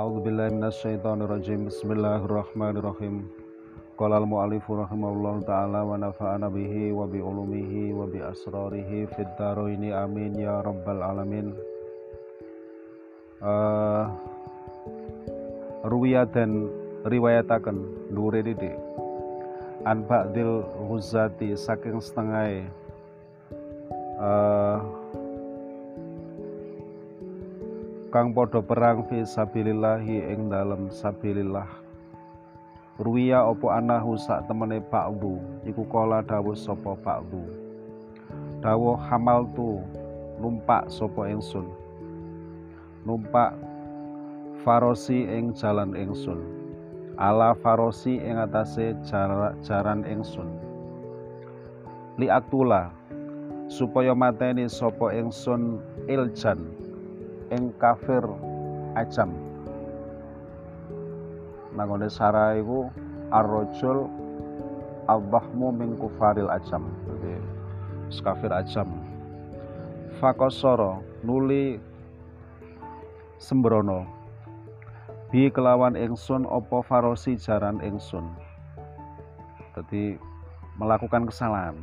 A'udzu billahi minasyaitonir rajim. Bismillahirrahmanirrahim. Qala al-mu'allif rahimahullah taala wa nafa'ana bihi wa bi ulumihi wa bi asrarihi fid dharaini amin ya rabbal alamin. Uh, ruwiya dan riwayataken nure didik an ba'dil ghuzati saking setengah uh, kang padha perang fi sabilillahi ing dalem sabilillah. Ruwiya opo anahu sak temene ba'du iku kala dawuh sapa ba'du dawuh hamal tu numpak sapa ingsun. Numpak farosi ing jalan ingsun. Ala farosi ing atase jaran ingsun. Li aktula supaya mateni sapa ingsun iljan ing kafir ajam. Nangone sara iku ar-rajul al-bahmu min kufaril ajam. Jadi kafir ajam. Fakosoro nuli sembrono. Bi kelawan ingsun opo farosi jaran ingsun? Jadi melakukan kesalahan.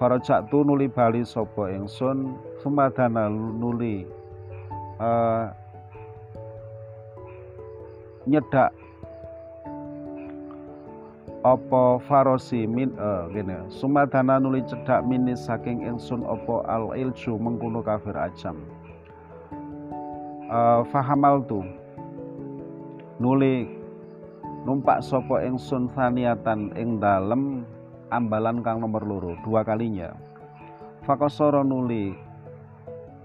Farojak tu nuli bali sopo ingsun sumadana nuli uh, nyedak opo farosi min uh, gini sumadana nuli cedak minis saking ingsun opo al ilju mengkuno kafir ajam. Uh, fahamal tu nuli numpak sopo ingsun saniatan ing dalem ambalan kang nomor loro dua kalinya. Fakosoro nuli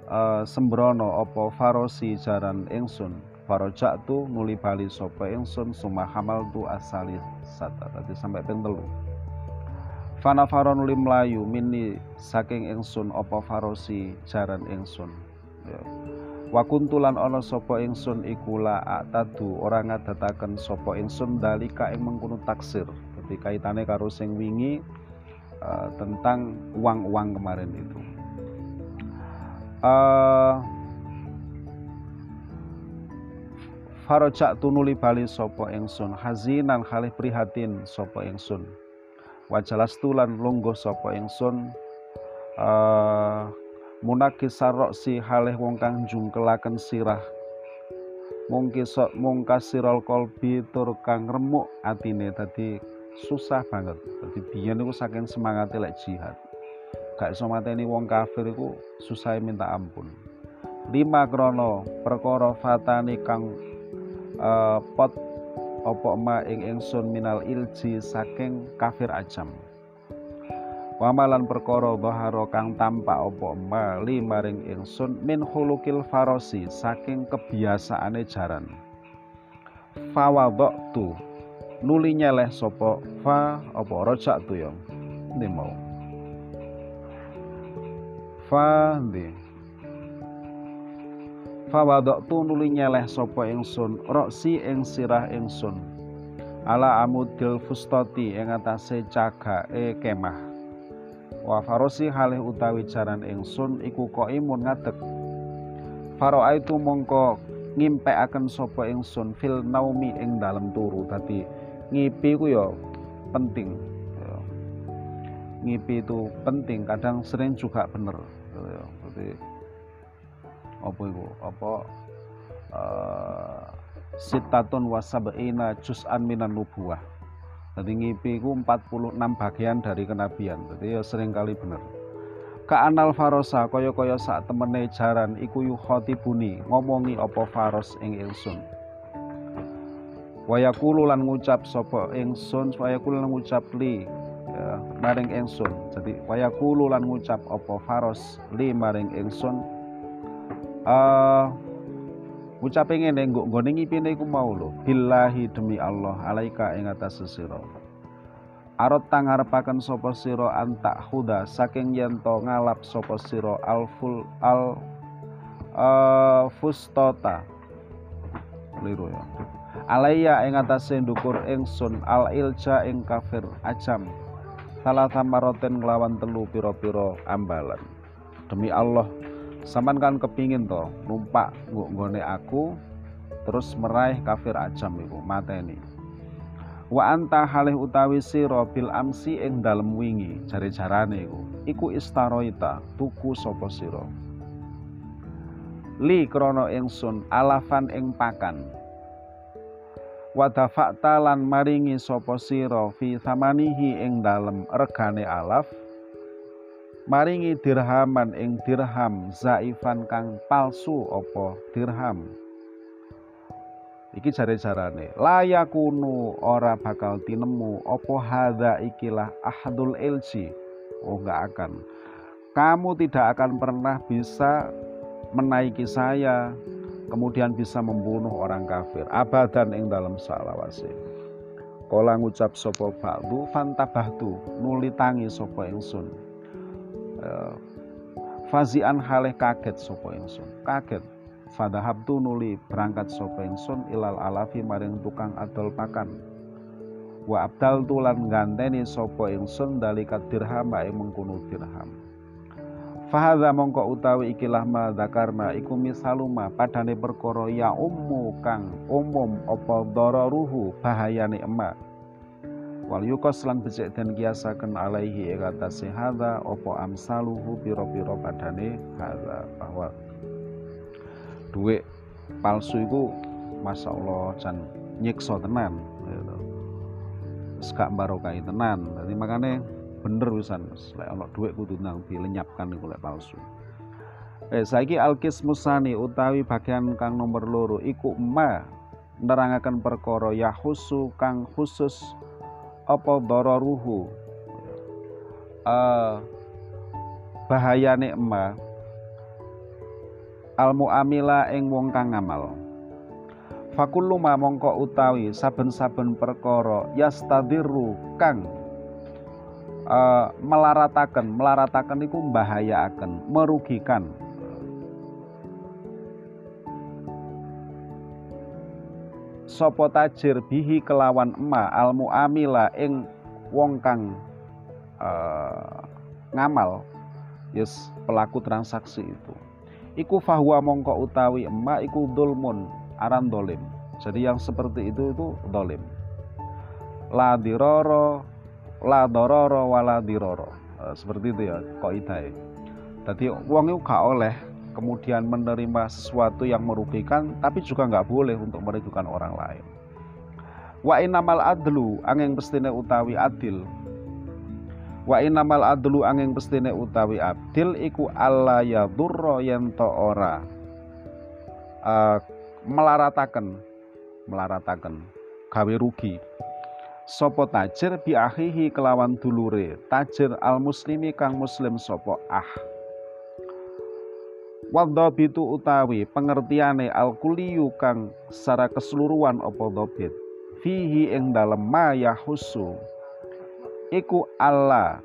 uh, sembrono opo farosi jaran ingsun? Farojak tu nuli bali sopo ingsun? Suma hamal tu asali sata. Tadi sampai ping telu. Fana faro nuli melayu mini saking ingsun opo farosi jaran ingsun. Ya. Wakuntulan ono sopo ingsun ikula atadu orang ngadataken sopo ingsun dalika ing mengkuno taksir. Jadi kaitannya karo sing wingi uh, tentang uang-uang kemarin itu uh, Farojak tunuli bali sopo ingsun hazinan khalih prihatin sopo ingsun wajalas tulan lungguh sopo ingsun uh, munaki sarok si halih wong kang jungkelaken sirah. Mungki sok mungkasirol kolbi tur kang remuk atine tadi susah banget. Tadi biyen niku saking semangat lek jihad gak iso mateni wong kafir iku susah minta ampun. Lima krono perkara fatani kang uh, pot opo ma ing ingsun minal ilji saking kafir ajam. Wamalan perkara baharo kang tampak opo ma maring ingsun min hulukil farosi saking kebiasaane jaran. Fawadoktu nuli nyeleh sopo fa opo rojak tu yang ini mau fa ndi fawadoktu nuli nyeleh sopo ingsun roksi ing sirah ingsun. Ala amudil fustoti ing atase e kemah. Wa farosi halih utawi jaran ingsun iku imun ngadeg. Faro itu mongko akan sopo ingsun fil naumi ing dalam turu. Tadi ngipi ku ya penting. Ngipi itu penting kadang sering juga bener ya. jadi apa itu? Apa uh, sitatun wasabaina juz'an minan nubuah jadi ngipi ku 46 bagian dari kenabian. Jadi ya sering kali bener. Ka'anal farosa kaya-kaya saat temene jaran iku buni ngomongi apa faros ing ingsun. Wayakulu ngucap sapa ingsun wayakulu lan ngucap li ya, maring ingsun. Jadi wayakulu lan ngucap apa faros li maring ingsun. Uh, ngucape ngene nggo nggone ngipine iku mau lho. Billahi demi Allah alaika ing atas. Arot tangarepaken sapa sira antak huda saking yen to ngalap sapa sira alful al uh, fustota liru ya alaiya ing atase ndukur ingsun al ilja ing kafir ajam salah samaroten nglawan telu pira-pira ambalan demi Allah saman kan kepingin to numpak nggone aku terus meraih kafir ajam iku mateni. Wa anta halih utawi sira bil amsi ing dalem wingi jare jarane iku iku istaroita tuku sapa sira. Li krana ingsun alafan ing pakan wadafakta lan maringi sapa sira fi samanihi ing dalem regane alaf maringi dirhaman ing dirham zaifan kang palsu apa dirham Iki jare-jarane layakunu ora bakal tinemu opo hadza ikilah ahadul ilji. Oh enggak akan. Kamu tidak akan pernah bisa menaiki saya kemudian bisa membunuh orang kafir abadan ing dalam salawase. Kala ngucap sapa ba'du fantabahtu nuli tangi sapa ingsun. Eh, fazian haleh kaget sapa ingsun. Kaget Fadahabtu nuli berangkat sapa ingsun ilal alafi maring tukang adol pakan. Wa abdal tulan ganteni sapa ingsun dalikat dirham ing mengkono dirham. Fahadha mongko utawi ikilah ma dzakarna iku misaluma padane perkara ya ummu kang umum apa dararuhu bahayane emak. Wal yukos lan becik den kiasaken alaihi ing atase hadza apa amsaluhu pira-pira padane hadza bahwa duit palsu itu Masya Allah jan nyiksa tenan gitu. gak barokai tenan jadi makanya bener wisan lek ana dhuwit kudu nang dilenyapkan iku lek palsu. Eh saiki alkis musani utawi bagian kang nomor loro iku ma nerangaken perkara yahusu kang khusus apa dararuhu uh, bahayane emak al muamila ing wong kang ngamal. Fakullu mongko utawi saben-saben perkara yastadiru kang uh, melarataken. Melarataken iku mbahayaaken merugikan. Sopo tajir bihi kelawan ema al muamila ing wong kang uh, ngamal yes pelaku transaksi itu. Iku fahwa mongko utawi emak iku dulmun aran dolim. Jadi yang seperti itu itu dolim. La diroro la dororo wala diroro. E, seperti itu ya kok idai jadi uang itu gak oleh kemudian menerima sesuatu yang merugikan tapi juga nggak boleh untuk merugikan orang lain. Wa inamal adlu angin pestine utawi adil. Wa inamal adlu angin pestine utawi adil iku alla yadurra yen to ora uh, melarataken. Melarataken. Gawe rugi Sopo tajir bi akhihi kelawan dulure tajir al muslimi kang muslim sopo ah. Bitu utawi pengertiane al kuliyu kang secara keseluruhan opo dobit fihi ing dalem ma yahusu. Iku Allah.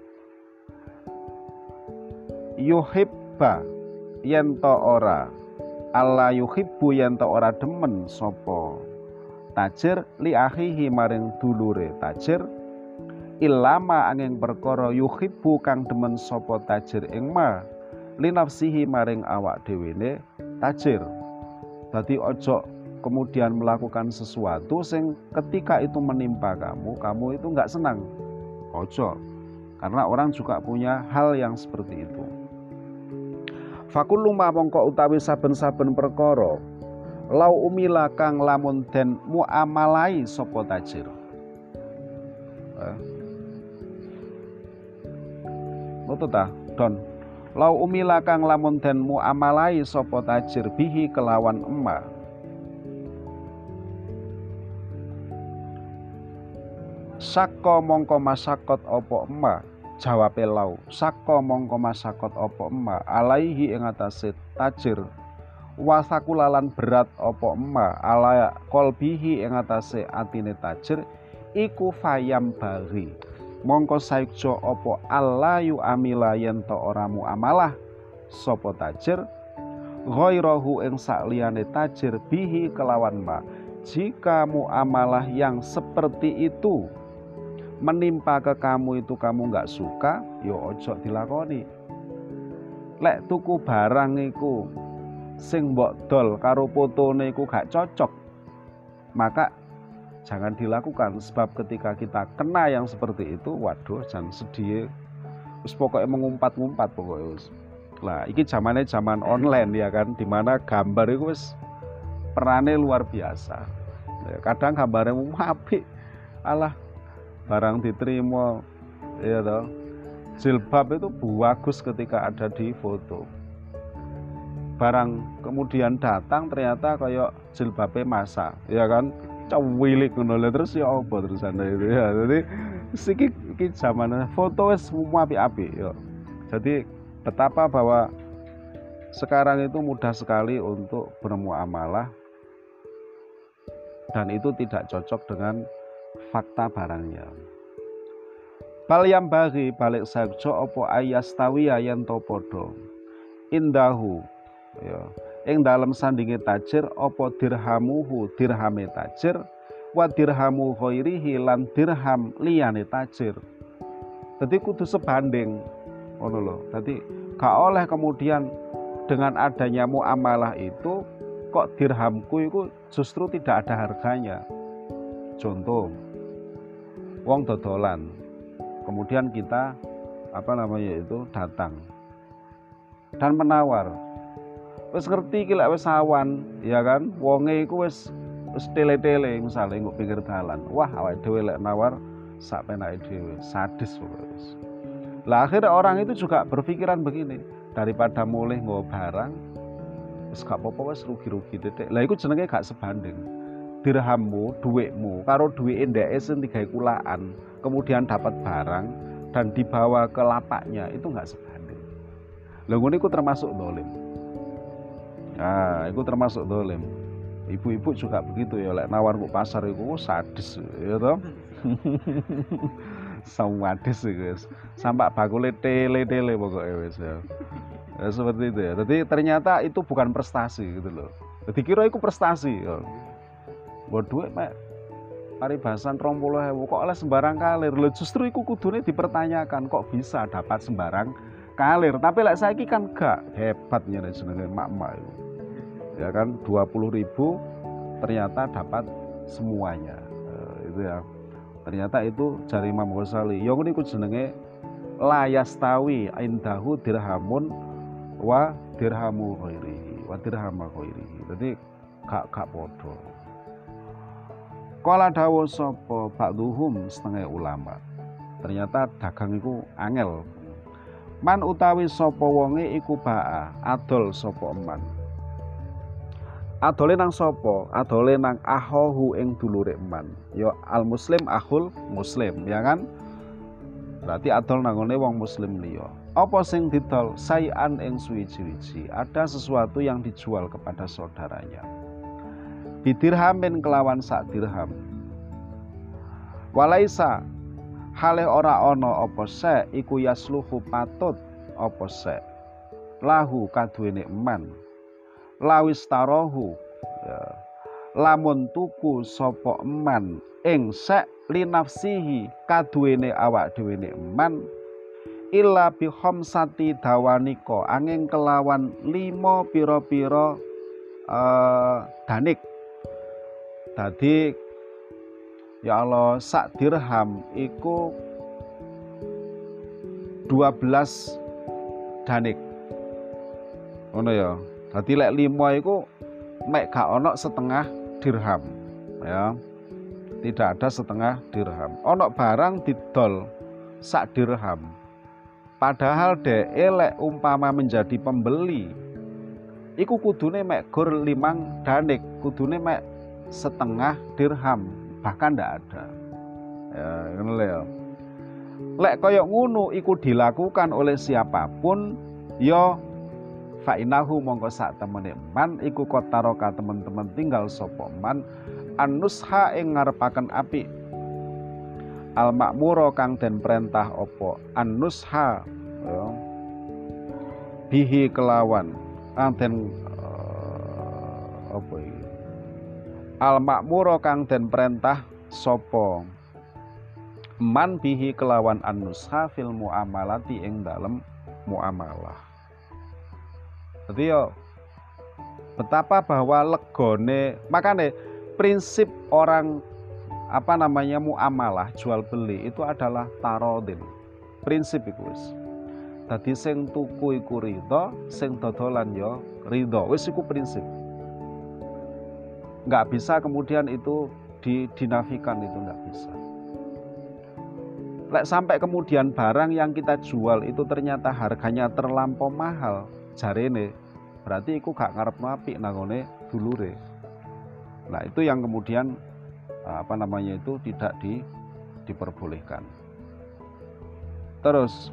Yuhibba yen to ora. Allah yuhibbu yen to ora demen sapa tajir li akhihi maring dulure tajir ilama angin perkara yuhibbu kang demen sapa tajir ing ma linafsihi maring awak dhewene tajir. Dadi ojo kemudian melakukan sesuatu sing ketika itu menimpa kamu kamu itu nggak senang. Ojo karena orang juga punya hal yang seperti itu. Fakullu mongko utawi saben-saben perkara lau umila kang lamun den muamalai sapa tajir? Eh. ta don? Lau umila kang lamun den muamalai sapa tajir bihi kelawan emak Sako mongko masakot opo emak jawab lau Sako mongko masakot opo emak alaihi ing atase tajir wasakulalan berat opo emak alaya kolbihi ing atase atine tajir iku fayam bari. Mongko saikjo opo alayu amila yen to ora amalah? Sopo tajir? Ghairahu ing sakliyane tajir bihi kelawan ma. Jika muamalah yang seperti itu menimpa ke kamu itu kamu nggak suka, yo ojo dilakoni. Lek tuku barang iku sing mbok dol karo fotone iku gak cocok, maka jangan dilakukan. Sebab ketika kita kena yang seperti itu waduh jangan sedih. Terus pokoknya mengumpat-ngumpat pokoknya lah iki zamannya zaman online ya kan di mana gambar itu perannya luar biasa. Ya, kadang gambarnya apik. Alah barang diterima ya toh. Jilbab itu bagus ketika ada di foto barang kemudian datang ternyata kayak jilbabnya masa ya kan? Cawilik ngono terus ya apa terus anda itu ya? Jadi siki iki zaman foto wis semua api-api ya jadi betapa bahwa sekarang itu mudah sekali untuk bermuamalah dan itu tidak cocok dengan fakta barangnya. Bal yang bagi balik sagjo opo ayas tawi ayan topodo. Indahu ya. Ing dalam sandingi tajir opo dirhamuhu? Dirhame tajir wa dirhamu khairihi lan dirham liyane tajir. Jadi kudu sebanding ngono lho. Dadi gak oleh kemudian dengan adanya muamalah itu kok dirhamku itu justru tidak ada harganya. Contoh wong dodolan kemudian kita apa namanya itu datang dan menawar wis ngerti iki lek wis ya kan? Wonge iku wis wis tele-tele misalnya nggo pinggir dalan. Wah awake dhewe lek nawar sak penake dhewe. Sadis wis. Lah akhirnya orang itu juga berpikiran begini daripada mulai nggo barang wis gak apa-apa wis rugi-rugi titik. Lah iku jenenge gak sebanding. Dirhammu duitmu karo duit ndeke sing digawe kulaan kemudian dapat barang dan dibawa ke lapaknya itu nggak sebanding. Ngono itu termasuk dolim. Nah, itu termasuk dolim. Ibu-ibu juga begitu ya, lek nawar ke pasar oh, sadis ya toh. Sawadis guys. Sampai bakule tele-tele pokoknya wis ya. ya. Seperti itu ya. Jadi ternyata itu bukan prestasi gitu loh. Jadi kira itu prestasi ya. Buat duit mek paribasan rompolo hewu kok oleh sembarang kalir lo justru iku kudune dipertanyakan kok bisa dapat sembarang kalir tapi lek saiki kan gak hebatnya dari senenge mak-mak itu ya kan 20 ribu ternyata dapat semuanya uh, itu ya ternyata itu jari Imam Ghazali yang ini jenenge layastawi indahu dirhamun wa dirhamu khairihi wa dirhama khairihi jadi gak gak podo Kala dawuh sapa ba'dhum setengah ulama. Ternyata dagang iku angel. Man utawi sapa wonge iku ba'a, adol sapa eman. Adole nang sapa? Adole nang ahohu ing dulure eman. Ya al muslim ahul muslim, ya kan? Berarti adol nangone wong muslim liya. Apa sing didol sayan ing suwi-wiji? Ada sesuatu yang dijual kepada saudaranya bidirhamin kelawan sak dirham walaisa hale ora ana apa se iku yasluhu patut apa se lahu kaduwene eman lawis ya. lamun tuku sapa eman ing sek linafsihi kaduwene awak dhewe eman illa bi khamsati dawanika angin kelawan lima pira-pira uh, danik Dadi ya Allah sak dirham iku 12 danik. Ngono ya. Dadi lek 5 iku mek gak ono setengah dirham ya. Tidak ada setengah dirham. Ono barang didol sak dirham. Padahal de umpama menjadi pembeli iku kudune mek gur limang danik, kudune mek setengah dirham bahkan ndak ada ya ngono ya lek koyok ngunu iku dilakukan oleh siapa pun yo fainahu mongko sak temene man iku kotaroka teman-teman tinggal sopo man anusha ing ngarepaken api. Al makmuro kang den perintah opo? Anusha ya. bihi kelawan kang den uh, iki? Al makmuro kang den perintah sopo? Man bihi kelawan anusha fil muamalati ing dalem muamalah jadi yo betapa bahwa legone makane prinsip orang apa namanya muamalah jual beli itu adalah tarodin. Prinsip itu wis. Dadi sing tuku iku ridho sing dodolan yo ridho. Wis iku prinsip. Nggak bisa kemudian itu dinafikan itu nggak bisa. Lek sampai kemudian barang yang kita jual itu ternyata harganya terlampau mahal, jarene berarti iku gak ngarep apik nangone dulure. Nah, itu yang kemudian apa namanya itu tidak di, diperbolehkan. Terus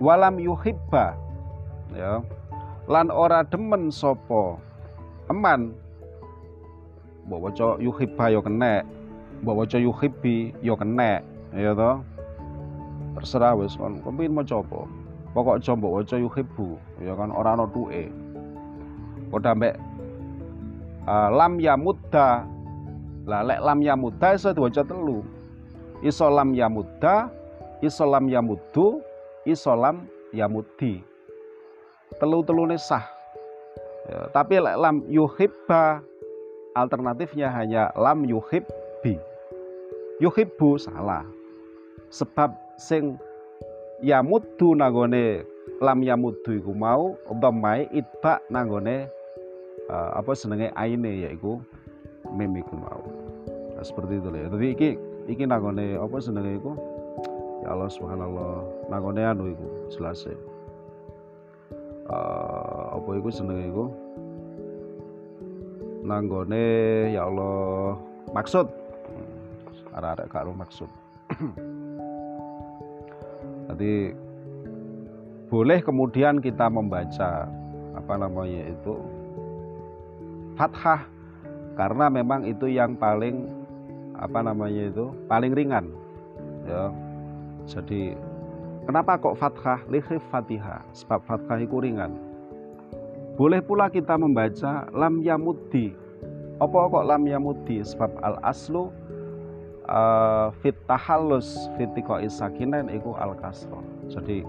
walam yuhibba ya lan ora demen sopo eman mbok waca yuhibba ya kenek mbok waca yuhibbi ya kenek ya to terserah wis kon kepengin maca apa pokok aja mbok waca yuhibbu ya kan ora ana tuke. Padha mbek uh, lam yamudda lah lek lam yamudda iso diwaca telu. Iso lam yamudda iso lam yamuddu iso lam yamuddi telu-telune sah. Ya, tapi lek lam yuhibba alternatifnya hanya lam yuhib bi yuhibbu salah. Sebab sing yamuddu nangone lam yamuddu iku mau dhammai itba nangone uh, apa senenge aine yaiku mim iku mau. Nah, seperti itu ya. Jadi iki iki nangone apa senenge iku? Ya Allah subhanallah. Nangone anu iku jelas uh, apa iku senenge iku? Nanggone ya Allah maksud. Arek-arek karo maksud jadi boleh kemudian kita membaca apa namanya itu fathah. Karena memang itu yang paling apa namanya itu paling ringan. Ya. Jadi kenapa kok fathah? Likhif fatihah sebab fathah itu ringan. Boleh pula kita membaca lam yamuddi. Apa kok lam yamuddi? Sebab al aslu uh, fit tahallus fit isakinan iku al kasroh jadi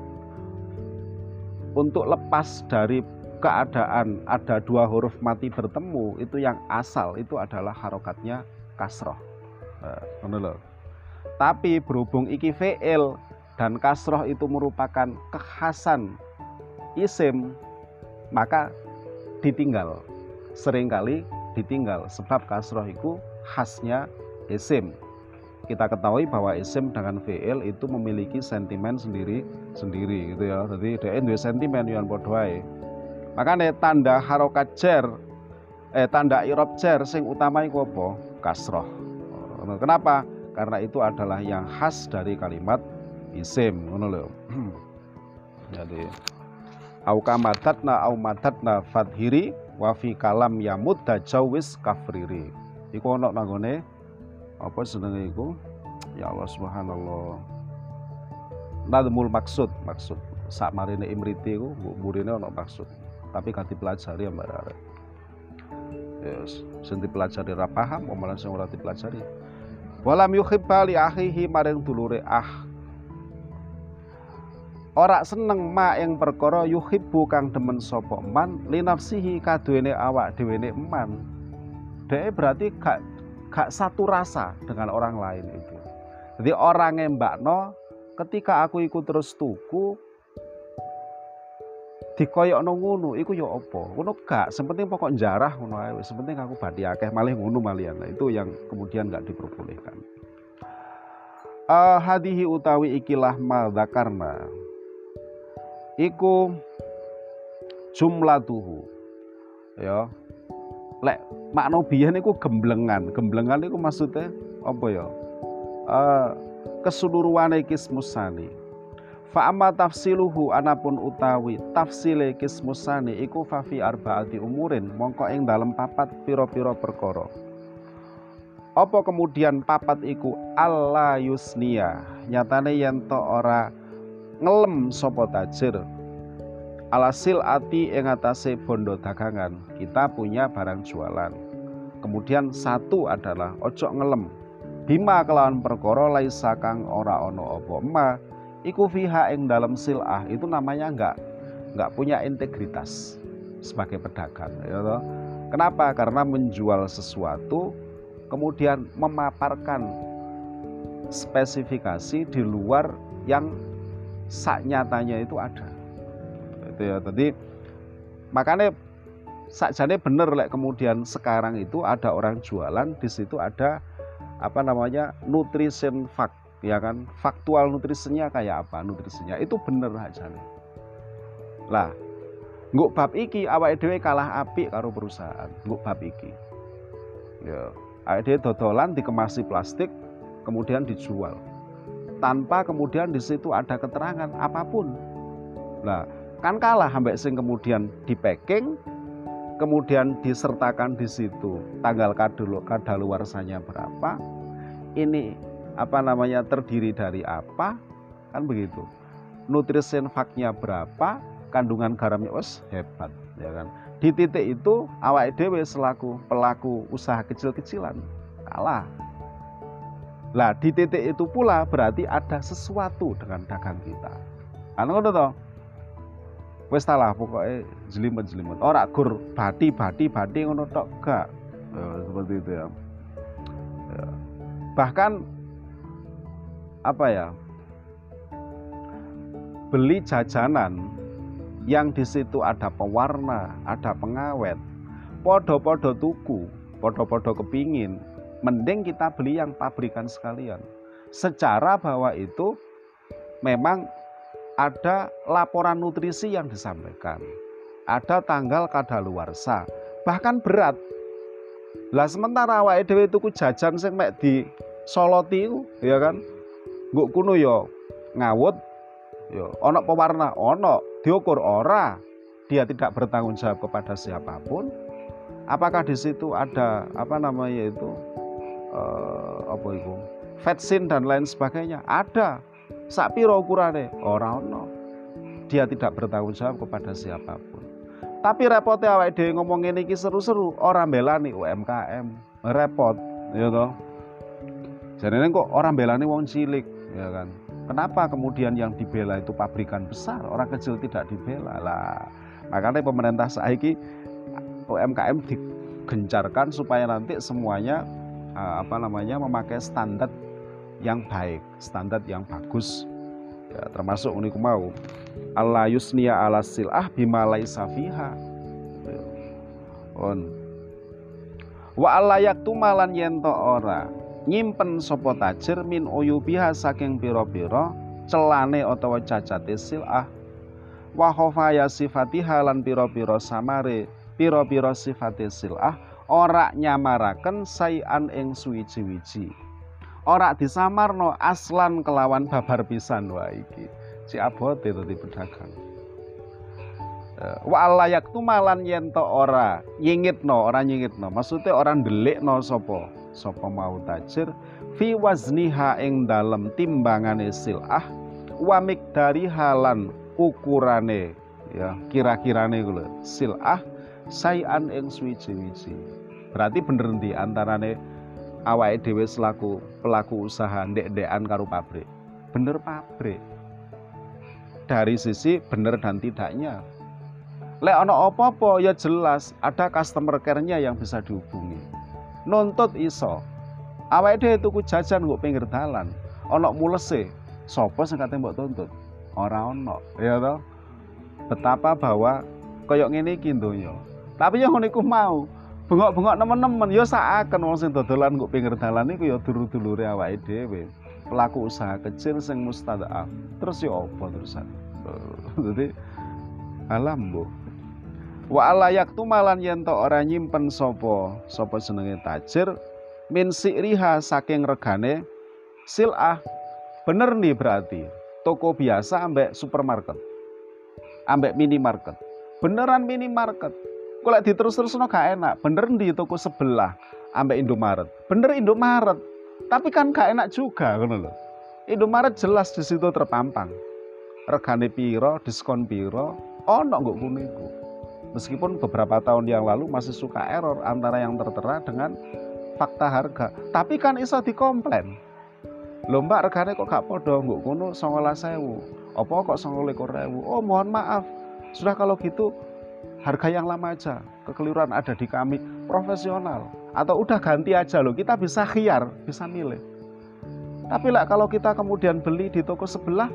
untuk lepas dari keadaan ada dua huruf mati bertemu itu yang asal itu adalah harokatnya kasroh nah, tapi berhubung iki fi'il dan kasroh itu merupakan kekhasan isim maka ditinggal. Seringkali ditinggal sebab kasroh itu khasnya isim kita ketahui bahwa isim dengan fi'il itu memiliki sentimen sendiri sendiri gitu ya. Jadi dia dua sentimen yang podoai. Makanya tanda harokat cer eh tanda irob cer sing utama itu apa? Kasroh. Kenapa? Karena itu adalah yang khas dari kalimat isim, ngono Jadi au kamadatna au madatna fathiri wa fi kalam yamud dajawis kafriri. Iku nanggone apa senenge iku? Ya Allah subhanallah. Nadmul maksud maksud. Sak marine imriti iku murine ana maksud. Tapi kan dipelajari ya mbak arek yes sing dipelajari ra paham malah sing ora dipelajari. Walam yuhibba li akhihi maring dulure ah. Ora seneng ma yang perkara yuhibbu kang demen sapa man li nafsihi kaduwene awak dhewe eman dhek berarti gak gak satu rasa dengan orang lain itu. Jadi orang yang Mbak No, ketika aku ikut terus tuku dikoyok no ngono iku yo apa? Ngono gak sepenting pokok jarah ngono ae sepenting aku badi akeh malih ngono malian. Nah, itu yang kemudian gak diperbolehkan. Uh, hadihi utawi ikilah madzakarna iku jumlatuhu ya. Lek makna biyen niku gemblengan. Gemblengan niku maksudnya apa ya? Uh, keseluruhane kismusani. Fa amma tafsiluhu anapun utawi tafsile kismusani iku fa fi arbaati umurin mongko ing dalem papat pira-pira perkara. Apa kemudian papat iku Allah yusnia nyatane yen to ora ngelem sapa tajir Alhasil ati yang atase bondo dagangan kita punya barang jualan. Kemudian satu adalah ojo ngelem. Bima kelawan perkara laisa kang ora ono apa ma iku fiha ing dalam silah itu namanya enggak enggak punya integritas sebagai pedagang ya. Kenapa? Karena menjual sesuatu kemudian memaparkan spesifikasi di luar yang sak nyatanya itu ada. Itu ya. Tadi makanya sakjane bener lek kemudian sekarang itu ada orang jualan di situ ada apa namanya nutrition fact ya kan? Faktual nutrisinya kayak apa nutrisinya? Itu bener aja nih lah nggak bab iki awak dhewe kalah api karo perusahaan nggak bab iki. Ya awak dhewe dodolan dikemasi plastik kemudian dijual. Tanpa kemudian di situ ada keterangan apa pun. Lah kan kalah sampai sing kemudian di packing kemudian disertakan di situ tanggal kadaluarsanya berapa, ini apa namanya terdiri dari apa, kan begitu. Nutrisen faknya berapa, kandungan garamnya wes hebat, ya kan. Di titik itu awak dewe selaku pelaku usaha kecil-kecilan kalah. Lah di titik itu pula berarti ada sesuatu dengan dagang kita. Anu toh? Wis talah pokoknya jelimet-jelimet ora gur bati-bati bati ngono tok gak ya, seperti itu ya. ya bahkan apa ya beli jajanan yang di situ ada pewarna, ada pengawet, podo-podo tuku, podo-podo kepingin, mending kita beli yang pabrikan sekalian. Secara bahwa itu memang ada laporan nutrisi yang disampaikan, ada tanggal kadaluarsa, bahkan berat. Lah sementara awake dhewe tuku jajan sing mek di soloti ya kan. Nguk kuno ya ngawut. Ya ana pewarna? Ana. Diukur ora? Dia tidak bertanggung jawab kepada siapa pun. Apakah di situ ada apa namanya itu eh, apa itu vetsin dan lain sebagainya? Ada sak piro ukurane? Ora ono. Dia tidak bertanggung jawab kepada siapa pun. Tapi repotnya awake dhewe ngomong ini iki seru-seru orang belani UMKM repot ya toh. Jadi kok orang belani wong cilik ya kan? Kenapa kemudian yang dibela itu pabrikan besar? Orang kecil tidak dibela. Lah makanya pemerintah saiki UMKM digencarkan supaya nanti semuanya eh, apa namanya memakai standar yang baik, standar yang bagus. Ya, termasuk uniku mau Allah yusnia ala silah bima laisa fiha. Ya. On. Wa Allah yaktu malan yento ora nyimpen sopo tajir min uyubiha saking piro-piro celane utawa cacate silah wa khofaya sifatiha lan piro-piro samare piro-piro sifate silah ora nyamaraken sayan ing suwiji-wiji ora disamarno aslan kelawan babar pisan wah iki. Si abote tadi pedagang. Eh, wa layak tumalan yen to ora nyingitno ora nyingitno. Maksudnya orang no sopo sopo mau tajir. Fi wazniha ing dalem timbangane silah wa dari halan ukurane ya kira-kirane kulo silah sayan ing suwiji-wiji. Berarti bener di antarane awake dhewe selaku pelaku usaha ndek-ndekan karo pabrik. Bener pabrik. Dari sisi bener dan tidaknya. Lek ana apa-apa ya jelas ada customer care-nya yang bisa dihubungi. Nuntut iso. Awake dhewe tuku jajan kok pinggir dalan, ana mulese, sapa sing kate mbok tuntut? Ora ana, ya toh? Betapa bahwa koyok ngene iki donya. Tapi yang ngono mau, bengok-bengok nemen-nemen ya saaken wong sing dodolan kok pinggir dalan iku ya dulur-dulure awake dhewe. Pelaku usaha kecil sing mustadaf. Terus ya apa terusan? Jadi alam bu. Wa alayak tumalan yen to ora nyimpen sapa sapa senenge tajir min riha saking regane silah bener nih berarti toko biasa ambek supermarket ambek minimarket beneran minimarket Kok diterus-terus no gak enak. Bener di toko sebelah ambek Indomaret. Bener Indomaret. Tapi kan gak enak juga kan loh. Indomaret jelas di situ terpampang. Regane piro, diskon piro, ono nggak kuniku. Meskipun beberapa tahun yang lalu masih suka error antara yang tertera dengan fakta harga. Tapi kan iso dikomplain. Lho mbak regane kok gak podo nggak kuno songolah sewu. Apa kok songol sewu? Oh mohon maaf. Sudah kalau gitu harga yang lama aja kekeliruan ada di kami profesional. Atau udah ganti aja loh kita bisa khiar bisa milih. Tapi lah kalau kita kemudian beli di toko sebelah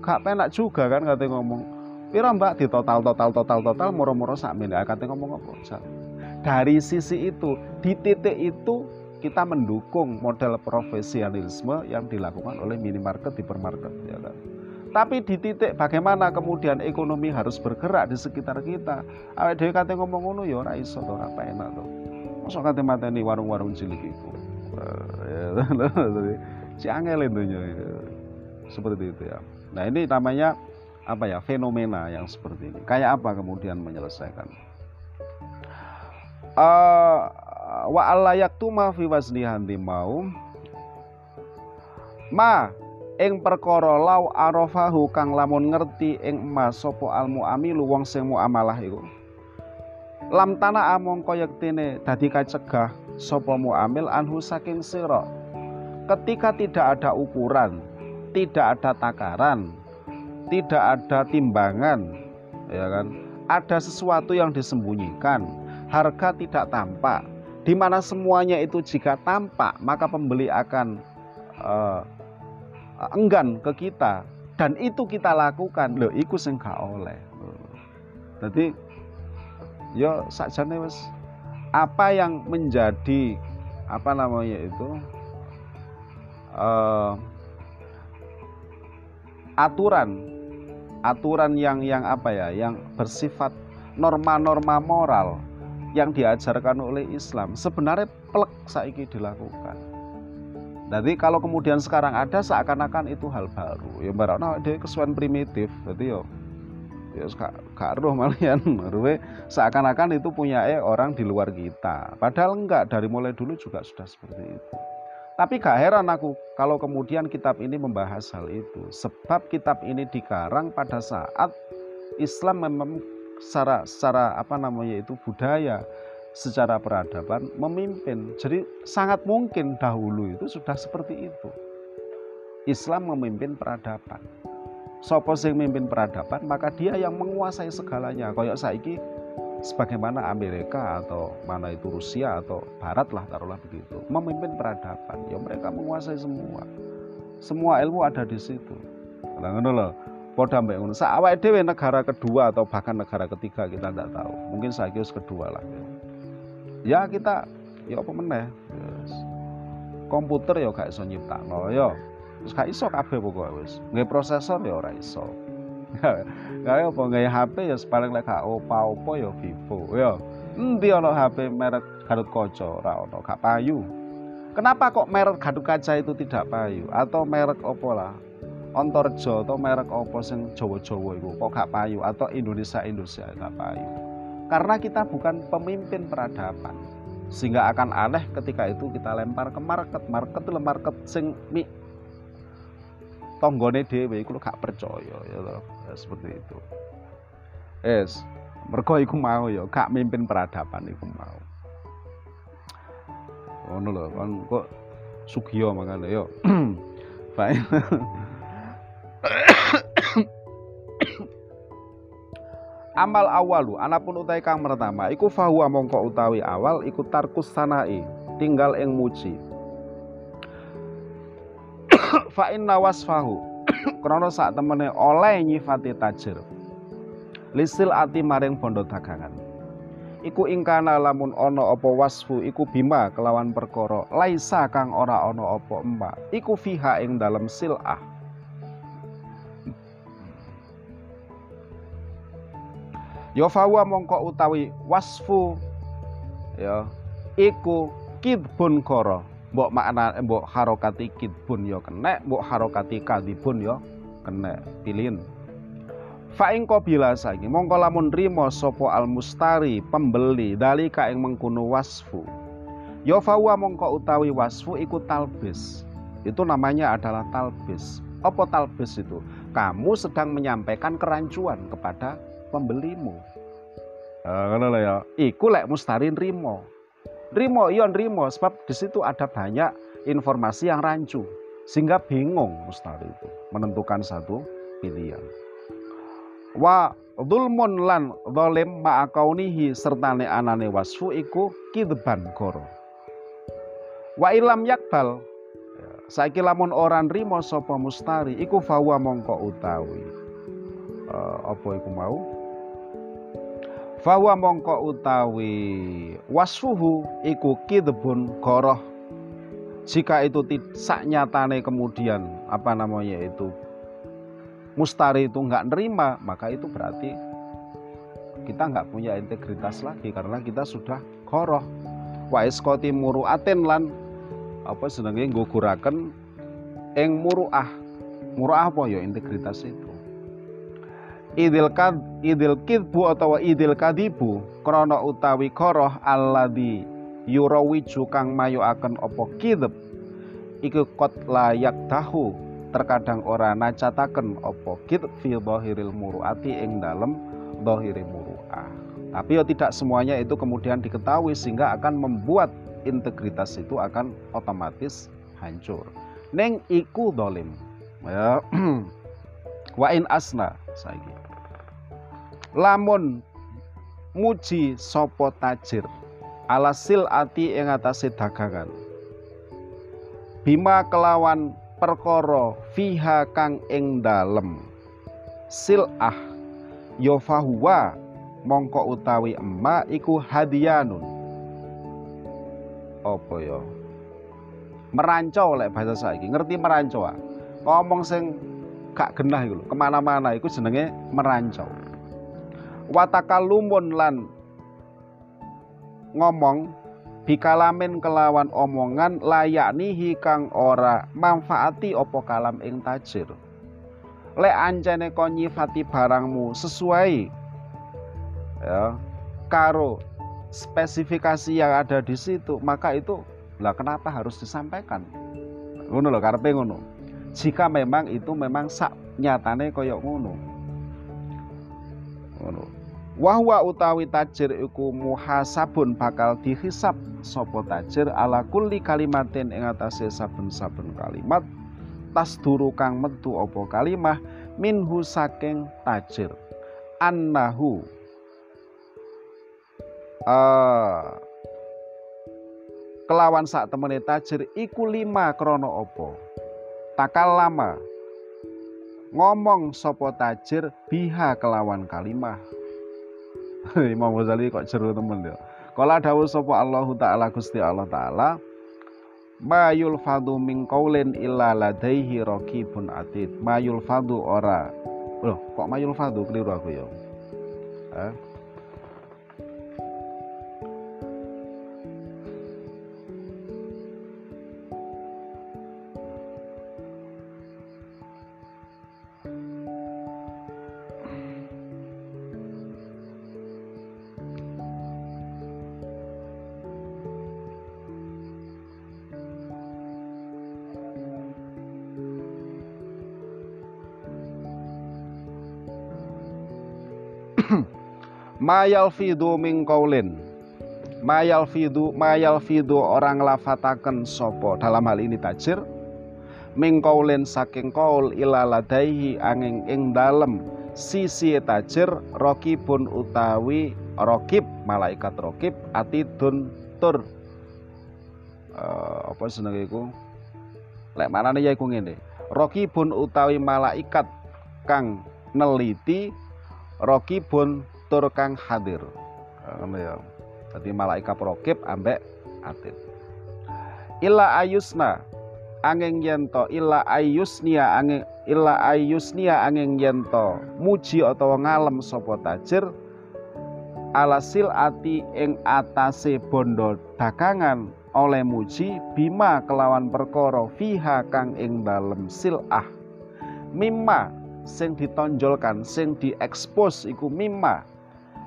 gak penak juga kan katanya ngomong. Pira mbak di total total total total moro-moro sak ya katanya ngomong apa? Dari sisi itu di titik itu kita mendukung model profesionalisme yang dilakukan oleh minimarket hipermarket ya kan tapi di titik bagaimana kemudian ekonomi harus bergerak di sekitar kita. Awake dhewe kate ngomong ngono ya ora iso to, ora enak to. Mosok kate mateni warung-warung cilik iku. Si angel itu seperti itu ya. Nah ini namanya apa ya fenomena yang seperti ini. Kayak apa kemudian menyelesaikan? Uh, wa alayak tu ma fi waslihan mau ma ing perkara lau arafahu kang lamun ngerti ing emas sapa al muamilu wong sing muamalah iku? Lam tanah among kaya yektene dadi kacegah sapa muamil anhu saking sira? Ketika tidak ada ukuran tidak ada takaran tidak ada timbangan ya kan? Ada sesuatu yang disembunyikan harga tidak tampak di mana semuanya itu jika tampak maka pembeli akan uh, enggan ke kita. Dan itu kita lakukan. Loh iku sing gak oleh. Jadi yo sakjane wis apa yang menjadi apa namanya itu uh, aturan aturan yang yang apa ya yang bersifat norma-norma moral yang diajarkan oleh Islam sebenarnya plek saiki dilakukan jadi kalau kemudian sekarang ada seakan-akan itu hal baru. Ya nah, dia kesuan primitif. Jadi yo ya gak roh malian ruwe seakan-akan itu punya orang di luar kita. Padahal enggak dari mulai dulu juga sudah seperti itu. Tapi gak heran aku kalau kemudian kitab ini membahas hal itu. Sebab kitab ini dikarang pada saat Islam memang secara secara apa namanya itu budaya secara peradaban memimpin. Jadi sangat mungkin dahulu itu sudah seperti itu. Islam memimpin peradaban. Sopo sing memimpin peradaban, maka dia yang menguasai segalanya. Koyok saiki sebagaimana Amerika atau mana itu Rusia atau Barat lah taruhlah begitu, memimpin peradaban. Ya mereka menguasai semua. Semua ilmu ada di situ. Lah ngono loh. Dhewe negara kedua atau bahkan negara ketiga kita tidak tahu. Mungkin saya kedua lah. Ya ya kita ya apa meneh? Yes. komputer ya gak iso nyiptakno ya. Terus gak iso kabeh pokoke wis. Nggih prosesor ya ora iso. Kaya apa? Nggih HP ya paling lek gak opo-opo ya Vivo ya. Endi ana HP merek Garut Kaca? Ora ono gak payu. Kenapa kok merek Garut Kaca itu tidak payu? Atau merek opo lah? Ontorjo atau merek opo sing Jawa-Jawa iku kok gak payu? Atau Indonesia Indonesia gak payu karena kita bukan pemimpin peradaban. Sehingga akan aneh ketika itu kita lempar ke market. Market itu market sing mi tonggone dhewe iku gak percaya ya loh. Ya, seperti itu. Es, mergo iku mau ya gak mimpin peradaban iku mau. Ngono lho, kan kok Sugiyo makanya yo. Baik. amal awalu anapun utai kang pertama iku fahuwa mongko utawi awal iku tarkus sanai tinggal ing muji. Fa inna wasfahu krana sak temene oleh nyifati tajir. Lisil ati maring bondo dagangan. Iku ingkana lamun ono opo wasfu iku bima kelawan perkara laisa kang ora ono opo emak iku fiha ing dalam silah ya fawa mongko utawi wasfu ya iku kidbun koro. Mbok makna mbok harokati kidbun ya kena mbok harokati kadibun ya kena pilin fa ing bila saiki mongko lamun rimo sopo al mustari pembeli dalika ing mengkuno wasfu. Ya fawa mongko utawi wasfu iku talbis. Itu namanya adalah talbis. Apa talbis itu? Kamu sedang menyampaikan kerancuan kepada pembelimu. Ngono uh, ya. Iku lek mustarin rimo. Rimo iya rimo sebab di situ ada banyak informasi yang rancu sehingga bingung mustari itu menentukan satu pilihan. Wa Zulmun lan zalim ma'akaunihi sertane anane wasfu iku kidban koro. Wa ilam yakbal saiki lamun ora nrimo sapa mustari iku fawa mongko utawi uh, apa iku mau fawa mongko utawi wasfuhu iku kidbun koroh jika itu tidak nyatane kemudian apa namanya itu mustari itu nggak nerima maka itu berarti kita nggak punya integritas lagi karena kita sudah koroh wa iskoti muruatin lan apa senenge guguraken ing muruah. Muruah apa ya integritas itu. Idil kad idil kidbu atau idil kadibu krana utawi koroh alladhi yurawiju kang akan opo kidb iku kot layak tahu terkadang ora nacataken opo kidb fi dhahiril muruati ing dalem dhahiri muruah. Tapi ya tidak semuanya itu kemudian diketahui sehingga akan membuat integritas itu akan otomatis hancur. Neng iku dolim. Ya. Wa in asna saiki. Lamun muji sopo tajir alasil ati ing atase dagangan. Bima kelawan perkara fiha kang ing dalem silah yo fahuwa mongko utawi emak iku hadiyanun apa ya merancau lek bahasa saiki ngerti merancau ah ngomong sing gak genah iku ke mana-mana iku jenenge merancau watakalumun lan ngomong bikalamin kelawan omongan layak nihi kang ora manfaati opo kalam ing tajir lek ancene kon nyifati barangmu sesuai ya karo spesifikasi yang ada di situ, maka itu lah kenapa harus disampaikan? Ngono loh karepe ngono. Jika memang itu memang sak nyatane koyok ngono. Ngono. Wahwa utawi tajir iku muhasabun bakal dihisab sopo tajir ala kulli kalimatin ing atase saben-saben kalimat tas duru kang metu opo kalimah minhu saking tajir annahu uh, kelawan sak temene tajir iku lima krono opo takal lama. Ngomong sopo tajir biha kelawan kalimah. Imam Ghazali kok jeru temen ya. Kala dawuh sapa Allah taala Gusti Allah taala mayul fadu min qaulin illa ladaihi raqibun atid. Mayul fadu ora. Loh kok mayul fadu keliru aku ya. Eh? Mayal fidu min qaulin mayal fidu mayal fidu orang lafataken sopo. Dalam hal ini tajir. Min qaulin saking qaul ila ladaihi angin ing dalem. Sisi tajir rokibun utawi rokib malaikat rokib atidun tur. Uh, apa seneng iku? Lek manane ya iku ngene. Rokibun utawi malaikat kang neliti rokibun tur kang hadir. Ngono ya. Dadi malaikat rokib ambek atid illa ayusna angin yento illa ayusnia angin illa ayusnia angin yento muji atau ngalem sapa tajir. Alasil ati ing atase bondo dagangan oleh muji bima kelawan perkara fiha kang ing dalem silah. Mimma sing ditonjolkan sing diekspos iku mimma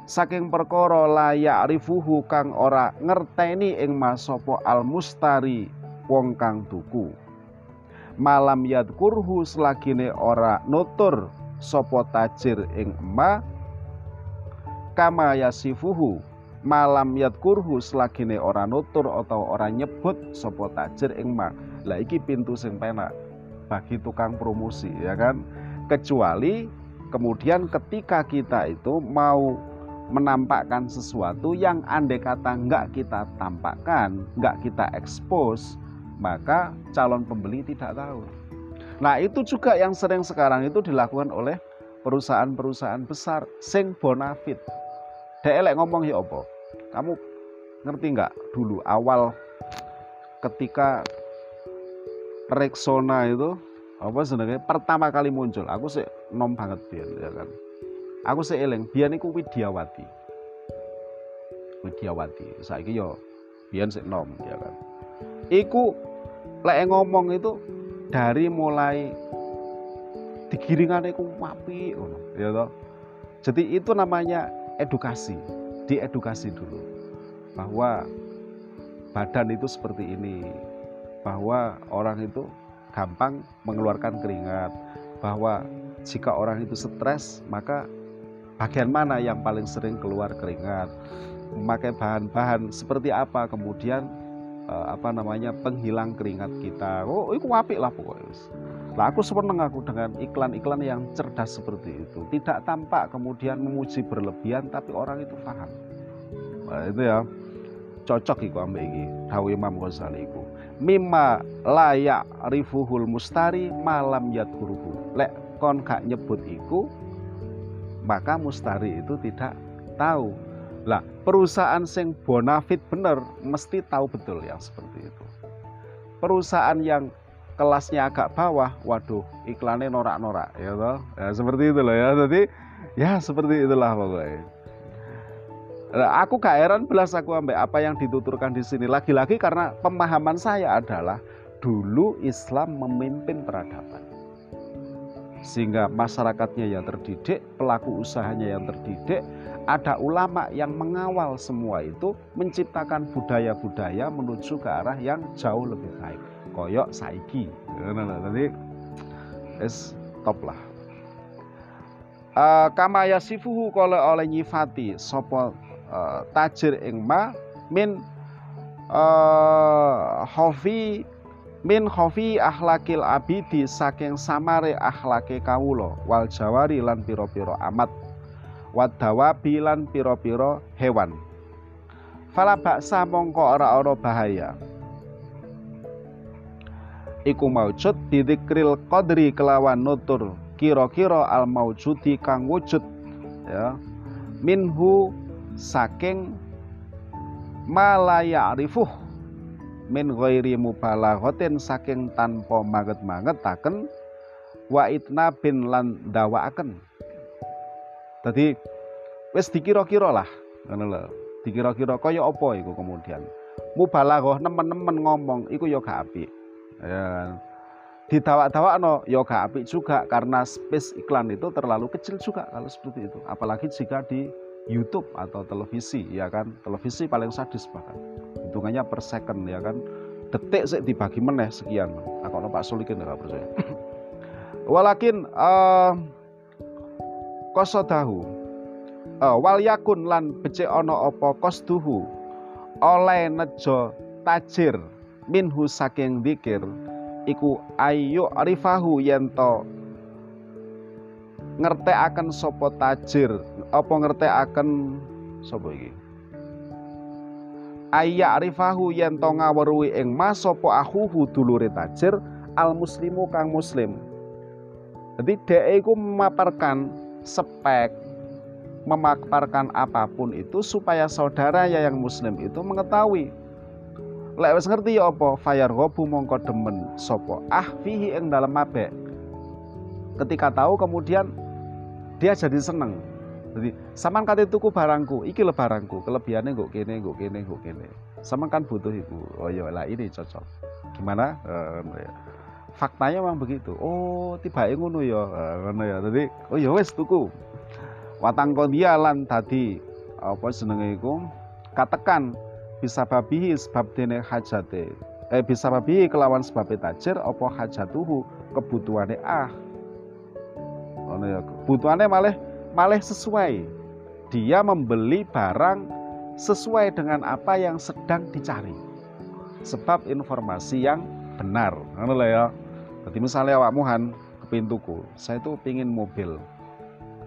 saking perkara layak rifuhu kang ora ngerteni ing masopo al mustari wong kang tuku. Malam yadkurhu selagine ora nutur sopo tajir ing ma kama yasifuhu malam yadkurhu selagine ora nutur atau ora nyebut sopo tajir ing ma. Lah iki pintu sing penak bagi tukang promosi ya kan? Kecuali kemudian ketika kita itu mau menampakkan sesuatu yang andai kata nggak kita tampakkan, nggak kita expose, maka calon pembeli tidak tahu. Nah itu juga yang sering sekarang itu dilakukan oleh perusahaan-perusahaan besar sing bonafit. Dek ngomong ya opo. Kamu ngerti nggak dulu awal ketika Rexona itu apa sebenarnya pertama kali muncul aku sih nom banget biar ya kan aku sih eleng biar niku Widyawati. Widyawati saiki yo biar sih nom ya kan. Iku lek ngomong itu dari mulai digiringan iku wapi ya toh. Jadi itu namanya edukasi diedukasi dulu bahwa badan itu seperti ini bahwa orang itu gampang mengeluarkan keringat, bahwa jika orang itu stres, maka bagian mana yang paling sering keluar keringat, memakai bahan-bahan seperti apa, kemudian eh, apa namanya penghilang keringat kita. Oh, itu apik lah pokoknya. Lah aku seneng aku dengan iklan-iklan yang cerdas seperti itu. Tidak tampak kemudian memuji berlebihan tapi orang itu paham. Nah, itu ya cocok iku ambek iki dawuh Imam Ghazali iku mimma layak rifuhul mustari malam yadkuruhu lek kon gak nyebut iku maka mustari itu tidak tahu. Lah perusahaan sing bonafit bener mesti tahu betul yang seperti itu. Perusahaan yang kelasnya agak bawah waduh iklannya norak-norak ya toh? Ya, seperti itu loh ya. Jadi ya seperti itulah pokoknya. Aku gak heran belas aku ambek apa yang dituturkan di sini. Lagi-lagi karena pemahaman saya adalah dulu Islam memimpin peradaban. Sehingga masyarakatnya yang terdidik, pelaku usahanya yang terdidik, ada ulama yang mengawal semua itu menciptakan budaya-budaya menuju ke arah yang jauh lebih baik. Koyok saiki. Jadi es top lah. Uh, kama yasifuhu kalau oleh nyifati sopo uh, tajir ing ma min uh, hofi min hofi akhlakil abidi saking samare akhlake kawulo wal jawari lan piro-piro amat wadawabi lan piro-piro hewan. Fala baksa mongko ora ora bahaya. Iku maujud bidikril qadri kelawan nutur kira-kira al maujudi kang wujud ya. Minhu saking malaya arifuh min ghairi mubalaghatin saking tanpa manget-mangetaken wa itna bin lan dawaaken dadi wis dikira-kira lah ngono lho. Dikira-kira kaya apa iku kemudian? Mubalaghah nemen-nemen ngomong iku ya gak apik. Ya. Didawak-dawakno ya gak apik juga karena space iklan itu terlalu kecil juga kalau seperti itu. Apalagi jika di YouTube atau televisi ya kan? Televisi paling sadis bahkan. Hitungannya per second ya kan? Detik sih dibagi meneh sekian. Aku nah, Pak Sulikin nggak percaya. Walakin uh, kosodahu uh, wal yakun lan becik ono opo kosduhu oleh nejo tajir minhu saking dikir iku ayu arifahu yento akan sopo tajir? Apa akan sopo iki? Ayya arifahu yen to ngaweruhi ing mas sapa ahuhu dulure tajir? Al muslimu kang muslim. Jadi dhek iku memaparkan spek memaparkan apa pun itu supaya saudara ya yang muslim itu mengetahui. Lek wis ngerti ya apa? Fayar gobu mongko demen sopo ah fihi ing dalam mabek. Ketika tahu kemudian dia jadi seneng. Jadi saman kate tuku barangku. Iki le barangku kelebihannya gue kene gue kene gue kene. Saman kan butuh ibu. Oh iya lah ini cocok. Gimana? Uh, faktanya memang begitu. Oh tiba ngono ya. Ngono ya. Jadi oh ya wes tuku. Watang dia lan tadi apa senenge iku? Katekan bisa babi sebab dene hajate. Eh bisa babi kelawan sebab tajir apa hajatuhu kebutuhane ah ngono ya kebutuhannya malah malah sesuai. Dia membeli barang sesuai dengan apa yang sedang dicari. Sebab informasi yang benar. Ngono ya. Jadi misalnya awak muhan ke pintuku saya itu pingin mobil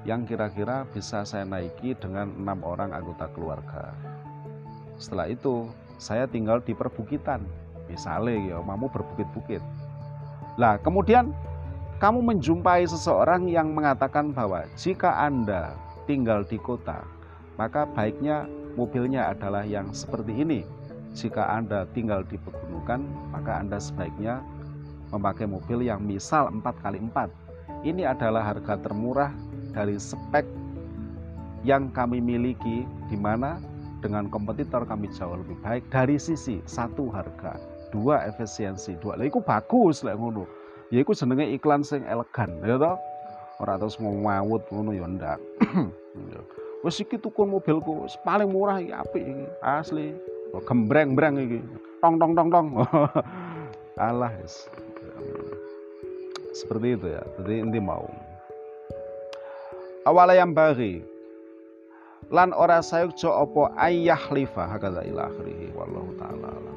yang kira-kira bisa saya naiki dengan enam orang anggota keluarga. Setelah itu, saya tinggal di perbukitan, misalnya ya, kamu berbukit-bukit. Lah, kemudian kamu menjumpai seseorang yang mengatakan bahwa jika Anda tinggal di kota, maka baiknya mobilnya adalah yang seperti ini. Jika Anda tinggal di pegunungan, maka Anda sebaiknya memakai mobil yang misal 4x4. Ini adalah harga termurah dari spek yang kami miliki di mana dengan kompetitor kami jauh lebih baik dari sisi satu harga dua efisiensi dua lah bagus lah ngono ya itu senengnya iklan sing elegan ya toh? Orang terus ngawut ngono ya ndak. Ya. wis iki tuku mobilku paling murah iki apik iki asli. Oh, gembreng-breng iki. Tong tong tong tong. Alah seperti itu ya jadi inti mau. Awala yang bagi. Lan ora sayukjo opo ayah lifa hakadha ila akhirih wallahu taala alam